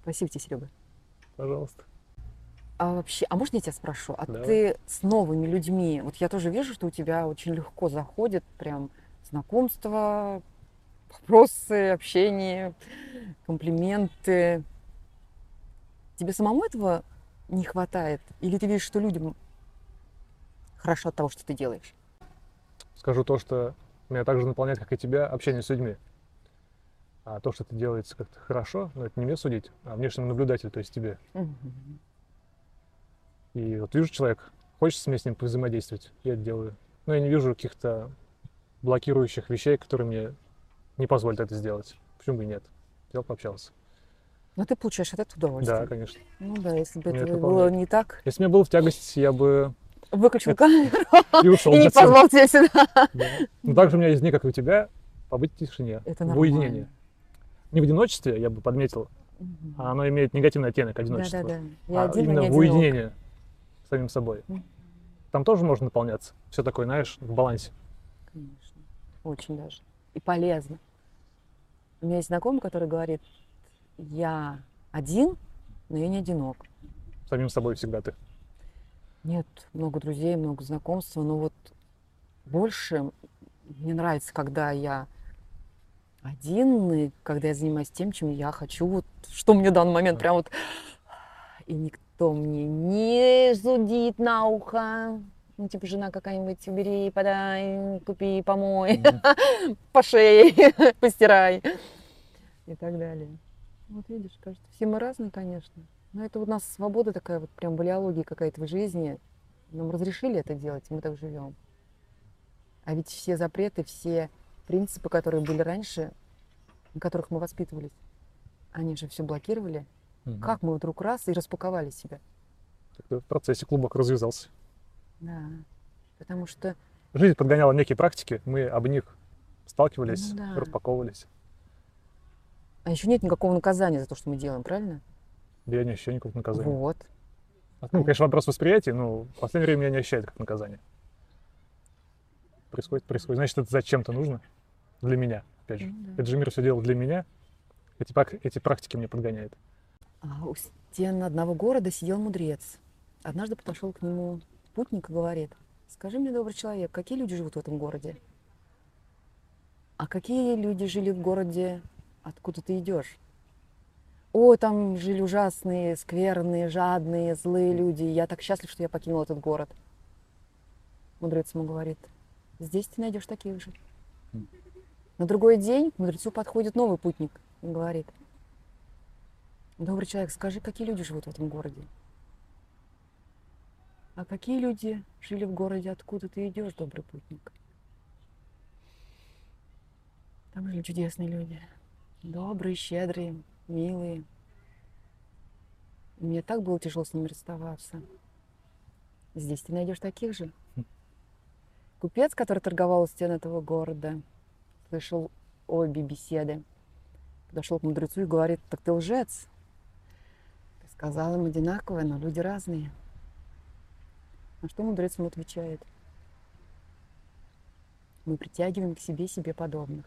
Спасибо тебе, Серега. Пожалуйста. А вообще, а можно я тебя спрошу, а Давай. ты с новыми людьми, вот я тоже вижу, что у тебя очень легко заходит прям знакомство, вопросы, общение, комплименты. Тебе самому этого не хватает? Или ты видишь, что людям хорошо от того, что ты делаешь? Скажу то, что меня также наполняет, как и тебя, общение с людьми. А то, что это делается как-то хорошо, ну, это не мне судить, а внешнему наблюдателю, то есть тебе. И вот вижу человек, хочется мне с ним взаимодействовать, я это делаю. Но я не вижу каких-то блокирующих вещей, которые мне не позволят это сделать. Почему бы и нет? Взял, пообщался. Но ты получаешь от этого удовольствие. Да, конечно. Ну да, если бы Меня это это было не так, Если мне было в тягость, я бы выключил Это- камеру и ушел. и не позвал тебя сюда. Да. Но также у меня есть дни, как и у тебя, побыть в тишине, Это в уединении. Не в одиночестве, я бы подметил, а оно имеет негативный оттенок одиночества. Да-да-да. Я а один, но именно в уединении с самим собой. Там тоже можно наполняться. Все такое, знаешь, в балансе. Конечно. Очень даже. И полезно. У меня есть знакомый, который говорит, я один, но я не одинок. Самим собой всегда ты. Нет, много друзей, много знакомств, но вот больше мне нравится, когда я один, и когда я занимаюсь тем, чем я хочу, вот что мне в данный момент Да. прям вот... И никто мне не зудит на ухо. Ну, типа, жена какая-нибудь, убери, подай, купи, помой, Мгм. по шее, постирай и так далее. Вот видишь, кажется, все мы разные, конечно. Но это вот у нас свобода такая вот прям балиология какая-то в жизни. Нам разрешили это делать, и мы так живем. А ведь все запреты, все принципы, которые были раньше, на которых мы воспитывались, они же все блокировали. Мгм. Как мы вдруг раз и распаковали себя? Так-то В процессе клубок развязался. Да. Потому что Жизнь подгоняла некие практики, мы об них сталкивались, Ну да. распаковывались. а еще нет никакого наказания за то, что мы делаем, правильно? Да я не ощущаю никакого наказания. Вот. Ну, конечно, вопрос восприятия, но в последнее время я не ощущаю это как наказание. Происходит, происходит. Значит, это зачем-то нужно. Для меня, опять же. Ну да. Это же мир все делал для меня. Эти, эти практики мне подгоняют. А у стен одного города сидел мудрец. Однажды подошел к нему путник и говорит, скажи мне, добрый человек, какие люди живут в этом городе? А какие люди жили в городе, откуда ты идешь? О, там жили ужасные, скверные, жадные, злые люди. Я так счастлив, что я покинул этот город. Мудрец ему говорит, здесь ты найдешь таких же. На другой день к мудрецу подходит новый путник и говорит, Добрый человек, скажи, какие люди живут в этом городе? А какие люди жили в городе, откуда ты идешь, добрый путник? Там жили чудесные люди. Добрые, щедрые, милые. И Мне так было тяжело с ними расставаться. Здесь ты найдешь таких же. Хм. Купец, который торговал у стен этого города, слышал обе беседы. Подошел к мудрецу и говорит, так ты лжец. Ты сказал им одинаковое, но люди разные. На что мудрец ему отвечает? Мы притягиваем к себе себе подобных.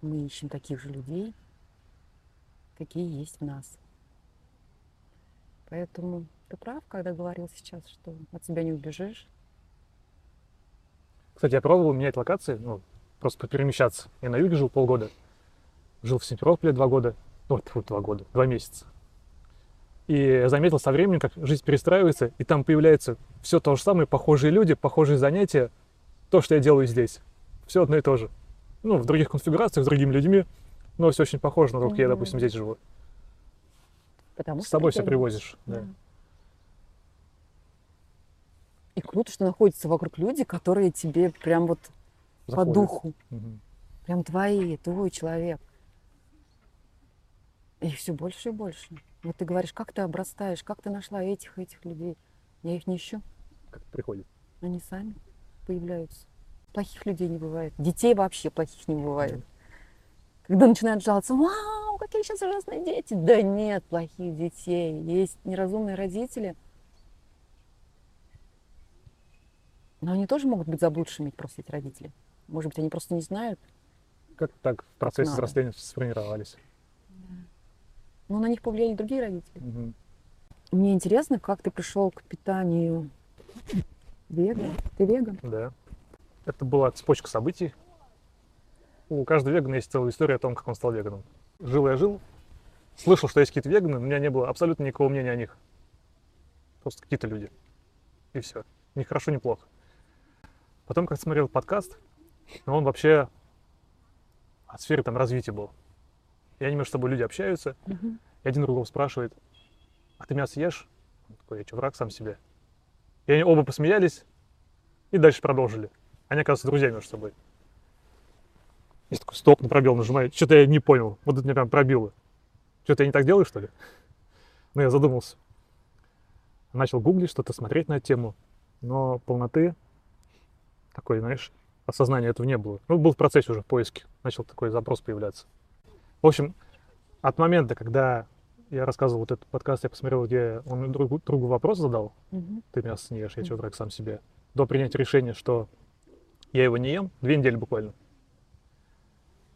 Мы ищем таких же людей, какие есть в нас. Поэтому ты прав, когда говорил сейчас, что от себя не убежишь. Кстати, я пробовал менять локации, ну, просто перемещаться. Я на юге жил полгода. Жил в Симферополе два года. Ну, тьфу, два года, два месяца. И заметил со временем, как жизнь перестраивается, и там появляется все то же самое, похожие люди, похожие занятия, то, что я делаю здесь. Все одно и то же. Ну, в других конфигурациях, с другими людьми, но все очень похоже на то, как я, допустим, здесь живу. Потому С собой все привозишь. Да. Да. И круто, что находятся вокруг люди, которые тебе прям вот по Заходит. духу, Мгм. прям твои, твой человек. И все больше и больше. Вот ты говоришь, как ты обрастаешь, как ты нашла этих, этих людей. Я их не ищу, Как приходит. они сами появляются. Плохих людей не бывает. Детей вообще плохих не бывает. Когда начинают жаловаться, вау, какие сейчас ужасные дети. Да нет плохих детей. Есть неразумные родители. Но они тоже могут быть заблудшими, просто эти родители. Может быть, они просто не знают. Как так в процессе взросления сформировались. Но на них повлияли другие родители. Мгм. Мне интересно, как ты пришел к питанию веган. Ты веган? Да. это была цепочка событий. У каждого вегана есть целая история о том, как он стал веганом. Жил я жил, слышал, что есть какие-то веганы, но у меня не было абсолютно никакого мнения о них. Просто какие-то люди. И все. Ни хорошо, ни плохо. Потом, как смотрел подкаст, но он вообще от сферы там развития был. Я не между собой люди общаются, Мгм. и один другого спрашивает, а ты мясо ешь? Он такой, я что, враг сам себе? И они оба посмеялись и дальше продолжили. Они, оказывается, друзья между собой. Я такой, стоп, на пробел нажимаю. Что-то я не понял. Вот это меня прям пробило. Что-то я не так делаю, что ли? Ну, я задумался. Начал гуглить, что-то смотреть на эту тему. Но полноты такой, знаешь, осознания этого не было. Ну, был в процессе уже в поиске. Начал такой запрос появляться. В общем, от момента, когда я рассказывал вот этот подкаст, я посмотрел, где он другу, другу вопрос задал, Мгм. ты мясо не ешь, я чего враг сам себе, до принятия решения, что я его не ем, две недели буквально.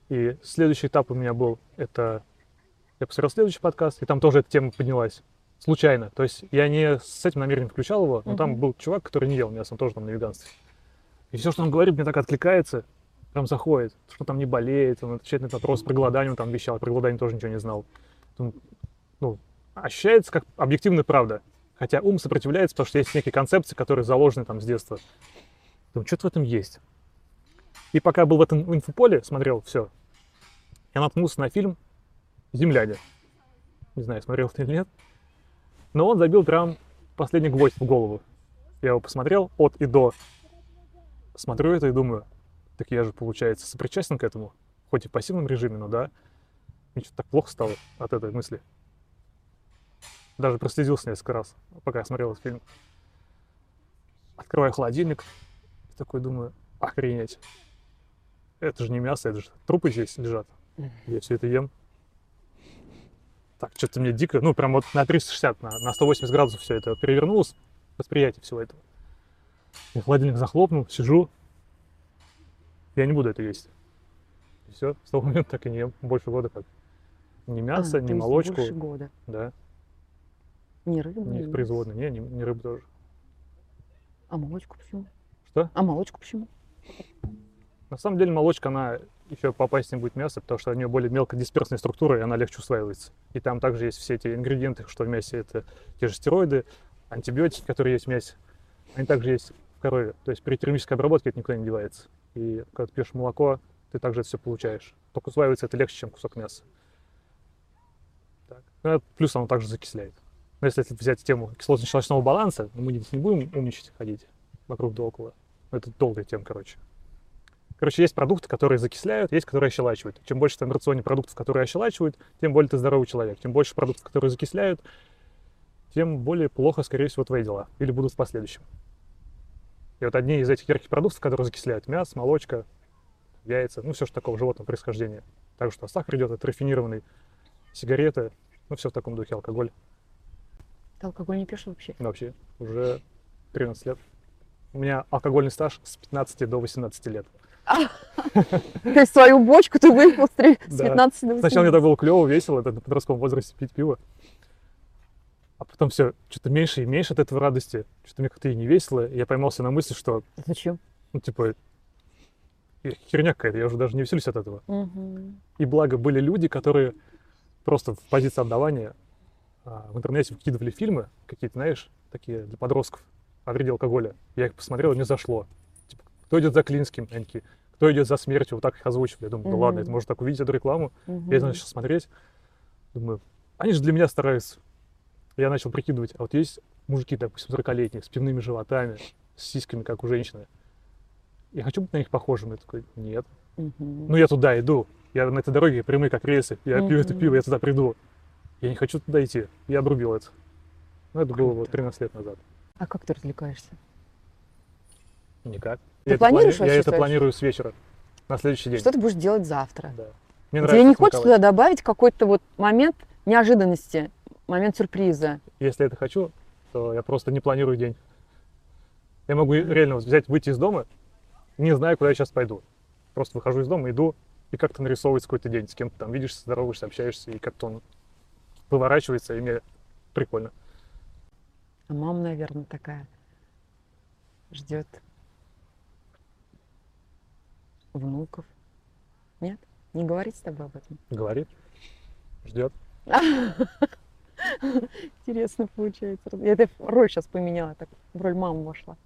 И следующий этап у меня был, это я посмотрел следующий подкаст, и там тоже эта тема поднялась. Случайно. То есть я не с этим намерением включал его, но там Мгм. был чувак, который не ел мясо, он тоже там на веганстве. И все, что он говорит, мне так откликается, прям заходит, что там не болеет, он отвечает на этот вопрос, про голодание он там вещал, про голодание тоже ничего не знал. Думаю, Ну, ощущается как объективная правда. Хотя ум сопротивляется, потому что есть некие концепции, которые заложены там с детства. Думаю, что-то в этом есть. И пока был в этом инфополе, смотрел все, я наткнулся на фильм «Земляне». Не знаю, смотрел ты или нет. Но он забил прям последний гвоздь в голову. Я его посмотрел от и до. Смотрю это и думаю, так я же, получается, сопричастен к этому. Хоть и в пассивном режиме, но да. Мне что-то так плохо стало от этой мысли. Даже проследился несколько раз, пока я смотрел этот фильм. Открываю холодильник, и такой думаю, охренеть. Это же не мясо, это же трупы здесь лежат. Я все это ем. Так, что-то мне дико, ну, прям вот на 360, на, на 180 градусов все это перевернулось, восприятие всего этого. Я холодильник захлопнул, сижу, я не буду это есть. И все, с того момента так и не ем. Больше года как. Ни А, мясо, то ни молочку. Больше года. Да, Не рыбу, ни не их производные. Не, ни, ни рыбы тоже. А молочку почему? Что? А молочку почему? На самом деле молочка, она еще попасть не будет мясо, потому что у нее более мелкодисперсная структура, и она легче усваивается. И там также есть все эти ингредиенты, что в мясе это те же стероиды, антибиотики, которые есть в мясе. Они также есть в корове. То есть при термической обработке это никуда не девается. И когда ты пьешь молоко, ты также это все получаешь. Только усваивается это легче, чем кусок мяса. Так. Ну, плюс оно также закисляет. Но если взять тему кислотно-щелочного баланса, ну, мы здесь не будем умничать, ходить вокруг да около. Это долгая тема, короче. Короче, есть продукты, которые закисляют, есть, которые ощелачивают. Чем больше там в рационе продуктов, которые ощелачивают, тем более ты здоровый человек. Чем больше продуктов, которые закисляют, тем более плохо, скорее всего, твои дела. Или будут в последующем. И вот одни из этих ярких продуктов, которые закисляют, мясо, молочка, яйца, ну все что такого животного происхождения. Также что сахар идет, это рафинированный, сигареты, ну все в таком духе, алкоголь. Ты алкоголь не пьешь вообще? Вообще уже 13 лет. У меня алкогольный стаж с 15 до 18 лет. То есть свою бочку ты выпил с три- с Да. 15 до Сначала мне 18. так было клево, весело, это на подростковом возрасте пить пиво. А потом все, что-то меньше и меньше от этого радости. Что-то мне как-то и не весело. И я поймался на мысли, что, Зачем? ну, типа, херня какая-то, я уже даже не веселюсь от этого. Мгм. И благо были люди, которые просто в позиции отдавания а, в интернете выкидывали фильмы какие-то, знаешь, такие для подростков о вреде алкоголя. Я их посмотрел, и мне зашло. Типа, кто идет за Клинским? Они такие, кто идет за смертью? Вот так их озвучивали. Я думаю, ну ладно, Мгм. это можно так увидеть эту рекламу. Мгм. Я начал смотреть, думаю, они же для меня стараются. Я начал прикидывать, а вот есть мужики, допустим, 40-летние, с пивными животами, с сиськами, как у женщины. Я хочу быть на них похожим. Я такой, нет. Мгм. Ну, я туда иду. Я на этой дороге прямые, как рельсы. Я пью это пиво, я туда приду. Я не хочу туда идти. Я обрубил это. Ну, это было вот Круто. 13 лет назад. А как ты развлекаешься? Никак. Ты я это, планируешь плани- вообще я это планирую с вечера. На следующий день. Что ты будешь делать завтра? Да. Мне Тебе не хочется туда добавить какой-то вот момент неожиданности, момент сюрприза? Если это хочу, то я просто не планирую день. Я могу реально взять, выйти из дома, не зная, куда я сейчас пойду. Просто выхожу из дома, иду, и как-то нарисовывается какой-то день. С кем-то там видишься, здороваешься, общаешься, и как-то он выворачивается, и мне прикольно. А мама, наверное, такая ждет. внуков. Нет? Не говорить с тобой об этом? Говорит, ждет. Интересно получается. Я это роль сейчас поменяла, так в роль мамы вошла.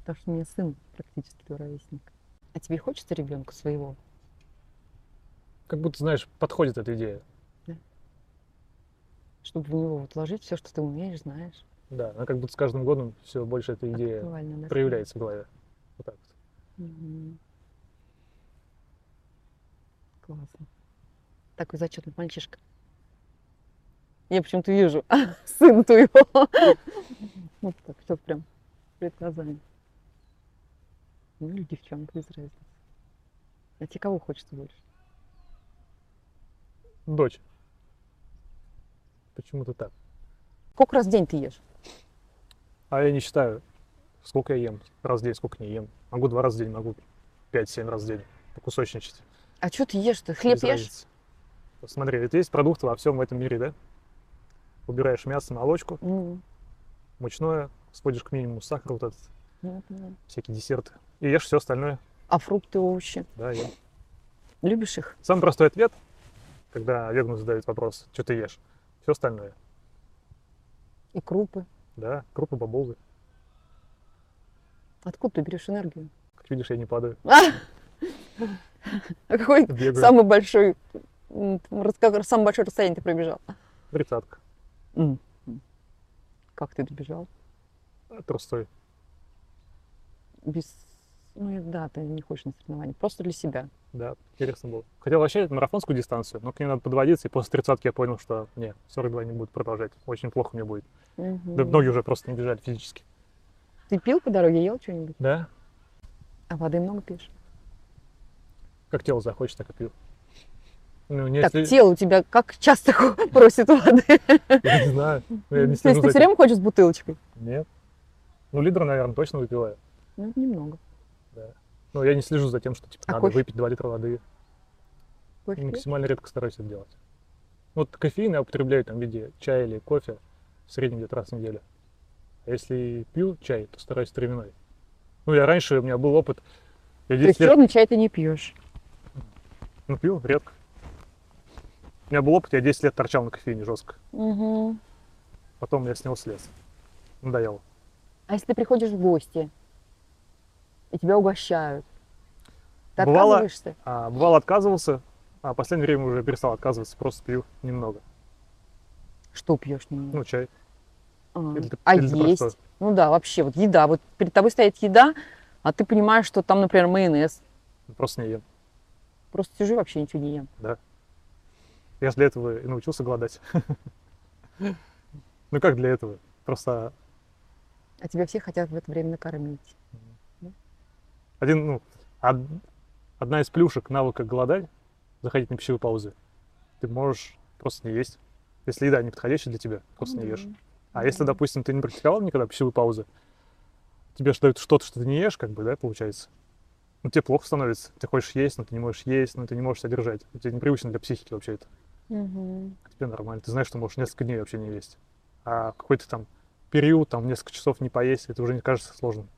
Потому что у меня сын практически твой ровесник. А тебе хочется ребенка своего? Как будто, знаешь, подходит эта идея. Чтобы в него вот вложить все, что ты умеешь, знаешь. Да, она как будто с каждым годом все больше эта идея да? проявляется в голове. Вот так вот. Мгм. Классно. Такой зачетный мальчишка. Я почему-то вижу сына твоего. Вот так, все прям перед глазами. Ну или девчонка, без разницы. А тебе кого хочется больше? Дочь. Почему-то так. Сколько раз в день ты ешь? А я не считаю, сколько я ем раз в день, сколько не ем. Могу два раза в день, могу 5-7 раз в день покусочничать. А что ты ешь? Ты хлеб Без ешь? разницы. Смотри, это есть продукты во всем этом мире, да? Убираешь мясо, молочку, Ну, мучное, сводишь к минимуму сахар, вот этот, я поняла. всякие десерты. И ешь все остальное. А фрукты, овощи? Да, ем. Любишь их? Самый простой ответ, когда вегану задают вопрос, что ты ешь? Все остальное. И крупы? Да, крупы, бобовые. Откуда ты берешь энергию? Как видишь, я не падаю. А какой Бегаю. самый большой, самое большое расстояние ты пробежал? Тридцатка. М. Как ты добежал? А, Трустой. Без... Ну да, ты не хочешь на соревнования. Просто для себя. Да, интересно было. Хотел вообще марафонскую дистанцию, но к ней надо подводиться, и после тридцатки я понял, что не, 42 не будет продолжать. Очень плохо мне будет. Да Мгм. ноги уже просто не бежали физически. Ты пил по дороге, ел что-нибудь? Да? А воды много пьешь? Как тело захочет, так и пью. Ну, не, Так, если- тело у тебя как часто просит воды? Я не знаю. Ну, Я не То есть ты все время ходишь с бутылочкой? Нет. Ну, литр, наверное, точно выпиваю. Ну, немного. Но я не слежу за тем, что типа А надо кофе? выпить 2 литра воды. Кофе? Максимально редко стараюсь это делать. Вот кофеин я употребляю там в виде чая или кофе в среднем где-то раз в неделю. А если пью чай, то стараюсь травяной. Ну, я раньше, у меня был опыт, я То 10 есть лет черный чай ты не пьешь? ну, пил редко. У меня был опыт, я 10 лет торчал на кофеине жестко. Угу. Потом я с него слез. Надоело. А если ты приходишь в гости, и тебя угощают, ты Бывало- отказываешься? А, бывало отказывался, а в последнее время уже перестал отказываться, просто пью немного. Что пьешь немного? Ну, чай. А, или а или есть? просто- Ну да, вообще, вот еда. Вот перед тобой стоит еда, а ты понимаешь, что там, например, майонез. Просто не ем. Просто сижу и вообще ничего не ем. Я же для этого и научился голодать. Ну как для этого? Просто А тебя все хотят в это время накормить. один, ну, од- одна из плюшек навыка голодать, заходить на пищевые паузы, ты можешь просто не есть. Если еда не подходящая для тебя, просто не ешь. А если, допустим, ты не практиковал никогда пищевые паузы, тебе же дают что-то, что ты не ешь, как бы, да, получается. Ну, тебе плохо становится. Ты хочешь есть, но ты не можешь есть, но ты не можешь содержать. Это непривычно для психики вообще это. А тебе нормально. Ты знаешь, что можешь несколько дней вообще не есть. А какой-то там период, там, несколько часов не поесть, это уже не кажется сложным.